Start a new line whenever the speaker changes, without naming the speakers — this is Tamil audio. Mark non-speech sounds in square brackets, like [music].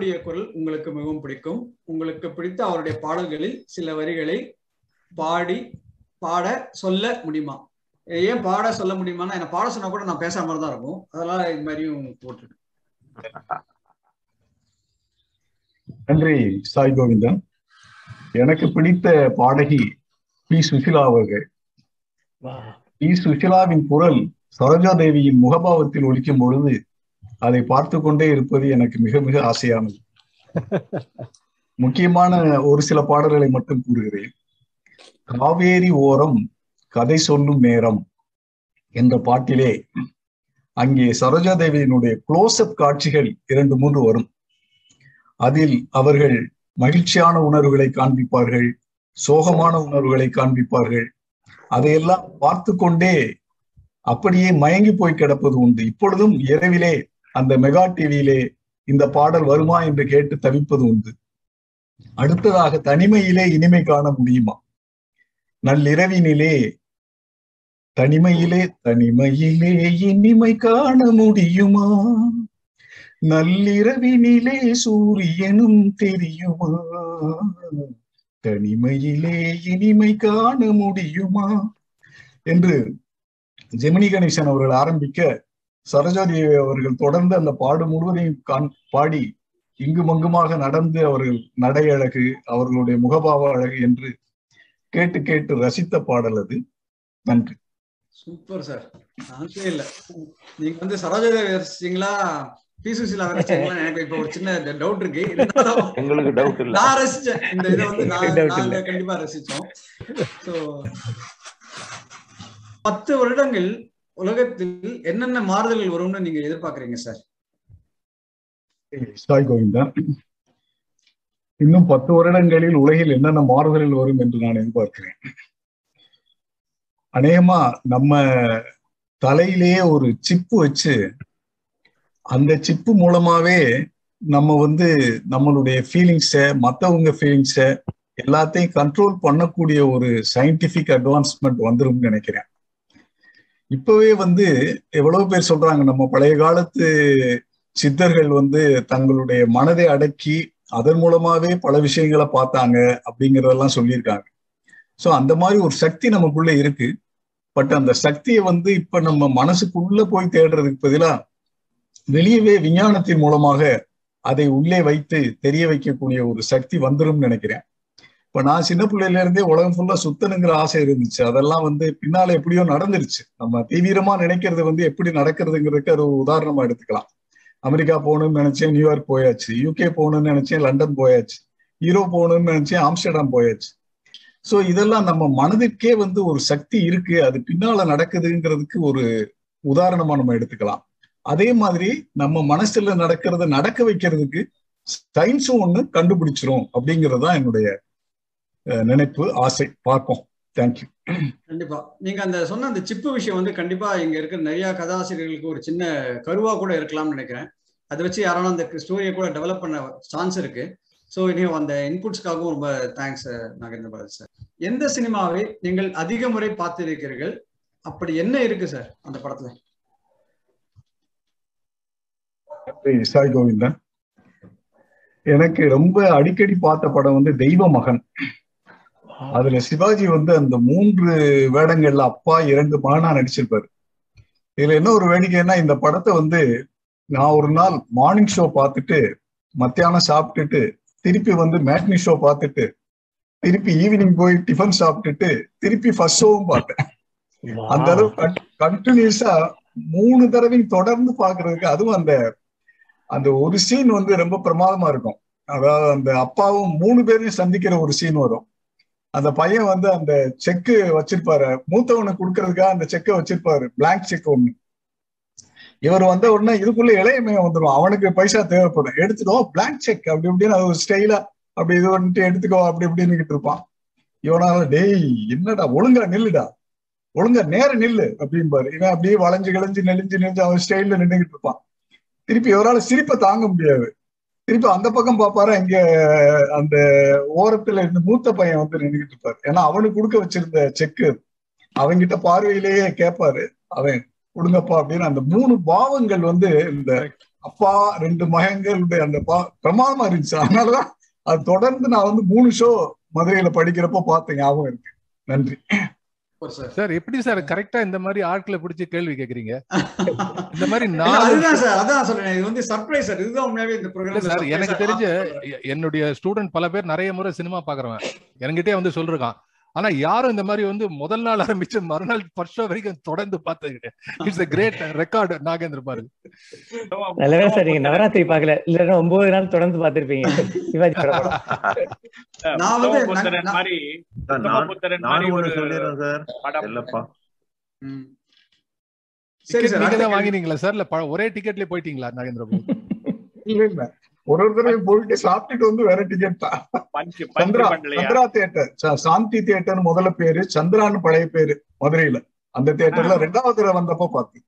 அவருடைய குரல் உங்களுக்கு மிகவும் பிடிக்கும். உங்களுக்கு பிடித்த அவருடைய பாடல்களில் சில வரிகளை பாடி பாட சொல்ல முடியுமா? ஏன் பாட சொல்ல முடியுமான்னா என்ன பாட சொன்னா கூட நான் பேசாம தான் இருக்கும் அதனால இது மாதிரியும் போட்டிருக்கேன்
நன்றி சாய் கோவிந்தன். எனக்கு பிடித்த பாடகி பி. சுஷிலா அவர்கள். பி. சுஷிலாவின் குரல் சரோஜா தேவியின் முகபாவத்தில் ஒலிக்கும் பொழுது அதை பார்த்து கொண்டே இருப்பது எனக்கு மிக மிக ஆசையானது. முக்கியமான ஒரு சில பாடல்களை மட்டும் கூறுகிறேன். காவேரி ஓரம் கதை சொல்லும் நேரம் என்ற பாட்டிலே அங்கே சரோஜா தேவியினுடைய க்ளோஸ்அப் காட்சிகள் இரண்டு மூன்று வரும். அதில் அவர்கள் மகிழ்ச்சியான உணர்வுகளை காண்பிப்பார்கள் சோகமான உணர்வுகளை காண்பிப்பார்கள். அதையெல்லாம் பார்த்து கொண்டே அப்படியே மயங்கி போய் கிடப்பது உண்டு. இப்பொழுதும் இரவிலே அந்த மெகா டிவியிலே இந்த பாடல் வருமா என்று கேட்டு தவிப்பது உண்டு. அடுத்ததாக தனிமையிலே இனிமை காண முடியுமா? நள்ளிரவினிலே தனிமையிலே தனிமையிலே இனிமை காண முடியுமா? நள்ளிரவினிலே சூரியனும் தெரியுமா? தனிமையிலே இனிமை காண முடியுமா? என்று ஜெமினி கணேசன் அவர்கள் ஆரம்பிக்க சரோஜாதி அவர்கள் தொடர்ந்து அந்த பாடு முழுவதையும் காண் பாடி இங்கும் அங்குமாக நடந்து அவர்கள் நடை அழகு அவர்களுடைய முகபாவ அழகு என்று கேட்டு கேட்டு ரசித்த பாடல் அது. நன்றி.
Super sir. சான்ஸே இல்ல. நீங்க வந்து சரோஜாதேவி ரசிச்சீங்களா? பி சுசிலா ரசிச்சீங்களா எனக்கு இப்ப ஒரு சின்ன டவுட் இருக்கு.
எங்களுக்கு டவுட் இல்ல.
நான் ரசிச்சேன். இந்த இதை வந்து நான். கண்டிப்பா ரசிச்சோம். சோ பத்து வருடங்கள் உலகத்தில் என்னென்ன மாறுதல்கள் வரும்னு நீங்க எதிர்பார்க்கறீங்க சார்?
சாய் கோவிந்தா இன்னும் பத்து வருடங்களில் உலகில் என்னென்ன மாறுதல்கள் வரும் என்று நான் எதிர்பார்க்கிறேன். அநேகமா நம்ம தலையிலேயே ஒரு சிப்பு வச்சு அந்த சிப்பு மூலமாவே நம்ம வந்து நம்மளுடைய ஃபீலிங்ஸ மத்தவங்க ஃபீலிங்ஸ எல்லாத்தையும் கண்ட்ரோல் பண்ணக்கூடிய ஒரு சயின்டிபிக் அட்வான்ஸ்மெண்ட் வந்துரும்னு நினைக்கிறேன். இப்பவே வந்து எவ்வளவு பேர் சொல்றாங்க நம்ம பழைய காலத்து சித்தர்கள் வந்து தங்களுடைய மனதை அடக்கி அதன் மூலமாவே பல விஷயங்களை பார்த்தாங்க அப்படிங்கறதெல்லாம் சொல்லியிருக்காங்க. சோ அந்த மாதிரி ஒரு சக்தி நமக்குள்ள இருக்கு. பட் அந்த சக்தியை வந்து இப்ப நம்ம மனசுக்குள்ள போய் தேடுறதுக்கு பதிலா வெளியவே விஞ்ஞானத்தின் மூலமாக அதை உள்ளே வைத்து தெரிய வைக்கக்கூடிய ஒரு சக்தி வந்துடும் நினைக்கிறேன். இப்ப நான் சின்ன பிள்ளையில இருந்தே உலகம் ஃபுல்லா சுத்தணுங்கிற ஆசை இருந்துச்சு. அதெல்லாம் வந்து பின்னால எப்படியோ நடந்துருச்சு. நம்ம தீவிரமா நினைக்கிறது வந்து எப்படி நடக்கிறதுங்கிறதுக்கு அது ஒரு உதாரணமா எடுத்துக்கலாம். அமெரிக்கா போகணும்னு நினைச்சேன் நியூயார்க் போயாச்சு. யூகே போகணும்னு நினைச்சேன் லண்டன் போயாச்சு. யூரோப் போகணும்னு நினைச்சேன் ஆம்ஸ்டர்டாம் போயாச்சு. சோ இதெல்லாம் நம்ம மனதிற்கே வந்து ஒரு சக்தி இருக்கு. அது பின்னால நடக்குதுங்கிறதுக்கு ஒரு உதாரணமா நம்ம எடுத்துக்கலாம். அதே மாதிரி நம்ம மனசுல நடக்கிறத நடக்க வைக்கிறதுக்கு சயின்ஸும் ஒண்ணு கண்டுபிடிச்சிரும் அப்படிங்கிறது தான் என்னுடைய நினைப்பு ஆசை. பார்ப்போம். தேங்க்யூ
கண்டிப்பா. நீங்க அந்த சொன்ன அந்த சிப்பு விஷயம் வந்து கண்டிப்பா இங்க இருக்கிற நிறைய கதாசிரியர்களுக்கு ஒரு சின்ன கருவா கூட இருக்கலாம்னு நினைக்கிறேன். அதை வச்சு யாராலும் அந்த ஸ்டோரியை கூட டெவலப் பண்ண சான்ஸ் இருக்கு. ஸோ இனியும் அந்த இன்புட்ஸ்க்காகவும் ரொம்ப தேங்க்ஸ் நாகேந்திர பாரதி சார் எந்த சினிமாவை நீங்கள் அதிக முறை பார்த்திருக்கிறீர்கள்? அப்படி என்ன இருக்கு சார் அந்த படத்துல?
சாய் கோவிந்தன். எனக்கு ரொம்ப அடிக்கடி பார்த்த படம் வந்து தெய்வ மகன் அதுல சிவாஜி வந்து அந்த மூன்று வேடங்கள்ல அப்பா இரண்டு மகனா நடிச்சிருப்பாரு. இதுல என்ன ஒரு வேடிக்கைன்னா இந்த படத்தை வந்து நான் ஒரு நாள் மார்னிங் ஷோ பார்த்துட்டு மத்தியானம் சாப்பிட்டுட்டு திருப்பி வந்து மேட்னி ஷோ பார்த்துட்டு திருப்பி ஈவினிங் போய் டிஃபன் சாப்பிட்டுட்டு திருப்பி ஃபர்ஸ்ட் ஷோவும் பார்த்தேன். அந்த அளவு கண்டினியூஸா மூணு தடவையும் தொடர்ந்து பாக்குறதுக்கு அதுவும் அந்த அந்த ஒரு சீன் வந்து ரொம்ப பிரமாதமா இருக்கும். அதாவது அந்த அப்பாவும் மூணு பேரையும் சந்திக்கிற ஒரு சீன் வரும். அந்த பையன் வந்து அந்த செக்கு வச்சிருப்பாரு. மூத்தவனுக்கு கொடுக்கறதுக்காக அந்த செக்கை வச்சிருப்பாரு. பிளாங்க் செக் ஒண்ணு. இவர் வந்த உடனே இதுக்குள்ள இளையமையம் வந்துடும் அவனுக்கு பைசா தேவைப்படும். எடுத்துடும் பிளாங்க் செக் அப்படி இப்படின்னு அது ஒரு ஸ்டைலா அப்படி இது வந்துட்டு எடுத்துக்கோ அப்படி இப்படின்னு இருப்பான். இவனால டேய் என்னடா ஒழுங்கா நில்லுடா. ஒழுங்கா நேர நில்லு அப்படிம்பாரு. இவன் அப்படியே வளைஞ்சு கிளைஞ்சு நெளிஞ்சு நெளிஞ்சு அவன் ஸ்டைல்ல நின்றுகிட்டு இருப்பான். திருப்பி இவரால் சிரிப்பை தாங்க முடியாது. திருப்பி அந்த பக்கம் பாப்பாரு இங்க அந்த ஓரத்துல இருந்து மூத்த பையன் வந்து நின்றுகிட்டு இருப்பாரு. ஏன்னா அவனுக்கு கொடுக்க வச்சிருந்த செக்கு அவன்கிட்ட பார்வையிலேயே கேட்பாரு அவன் கொடுங்கப்பா அப்படின்னு அந்த மூணு பாவங்கள் வந்து இந்த அப்பா ரெண்டு மகங்களுடைய அந்த பா பிரமாதமா இருந்துச்சு. அதனாலதான் அது தொடர்ந்து நான் வந்து மூணு ஷோ மதுரையில படிக்கிறப்ப பார்த்தேன் ஞாபகம் இருக்கு. நன்றி.
சார்
எப்படி சார் கரெக்டா இந்த மாதிரி ஆட்களை பிடிச்சி கேள்வி கேக்குறீங்க இந்த மாதிரி [laughs]
அதுதான் சார் அதான் சொல்றேன். இது வந்து சர்ப்ரைஸ் சார். இதுதான் உண்மையாவே இந்த ப்ரோக்ராம்
சார் எனக்கு தெரிஞ்ச என்னுடைய ஸ்டூடெண்ட் பல பேர் நிறைய முறை சினிமா பாக்குறவன் என்கிட்டயே வந்து சொல்றான் ஆனா யாரும் இந்த மாதிரி வந்து முதல் நாள் ஆரம்பிச்சு மறுநாள் ஃபர்ஸ்ட் ஷோ வரைக்கும் தொடர்ந்து பார்த்தது it's a great record Nagendra பாரு
நல்லவே சார் நீங்க நவராத்திரி பாக்கல இல்லன்னா ஒன்பது நாள் தொடர்ந்து பாத்திருப்பீங்க சிவாஜி படம்.
மாதிரி
சார். சார்
நீங்க தான். வாங்கினீங்களா சார்? இல்ல ஒரே டிக்கெட்லயே போயிட்டீங்களா நாகேந்திர பாபு
ஒரு ஒரு தடவை போயிட்டு சாப்பிட்டுட்டு வந்து வேற டிக்கெட் தான். சந்திரா சந்திரா தியேட்டர் ச- சாந்தி தியேட்டர் முதல்ல பேரு சந்திரான்னு பழைய பேரு மதுரையில. அந்த தியேட்டர்ல ரெண்டாவது தடவை வந்தப்போ பார்த்தேன்.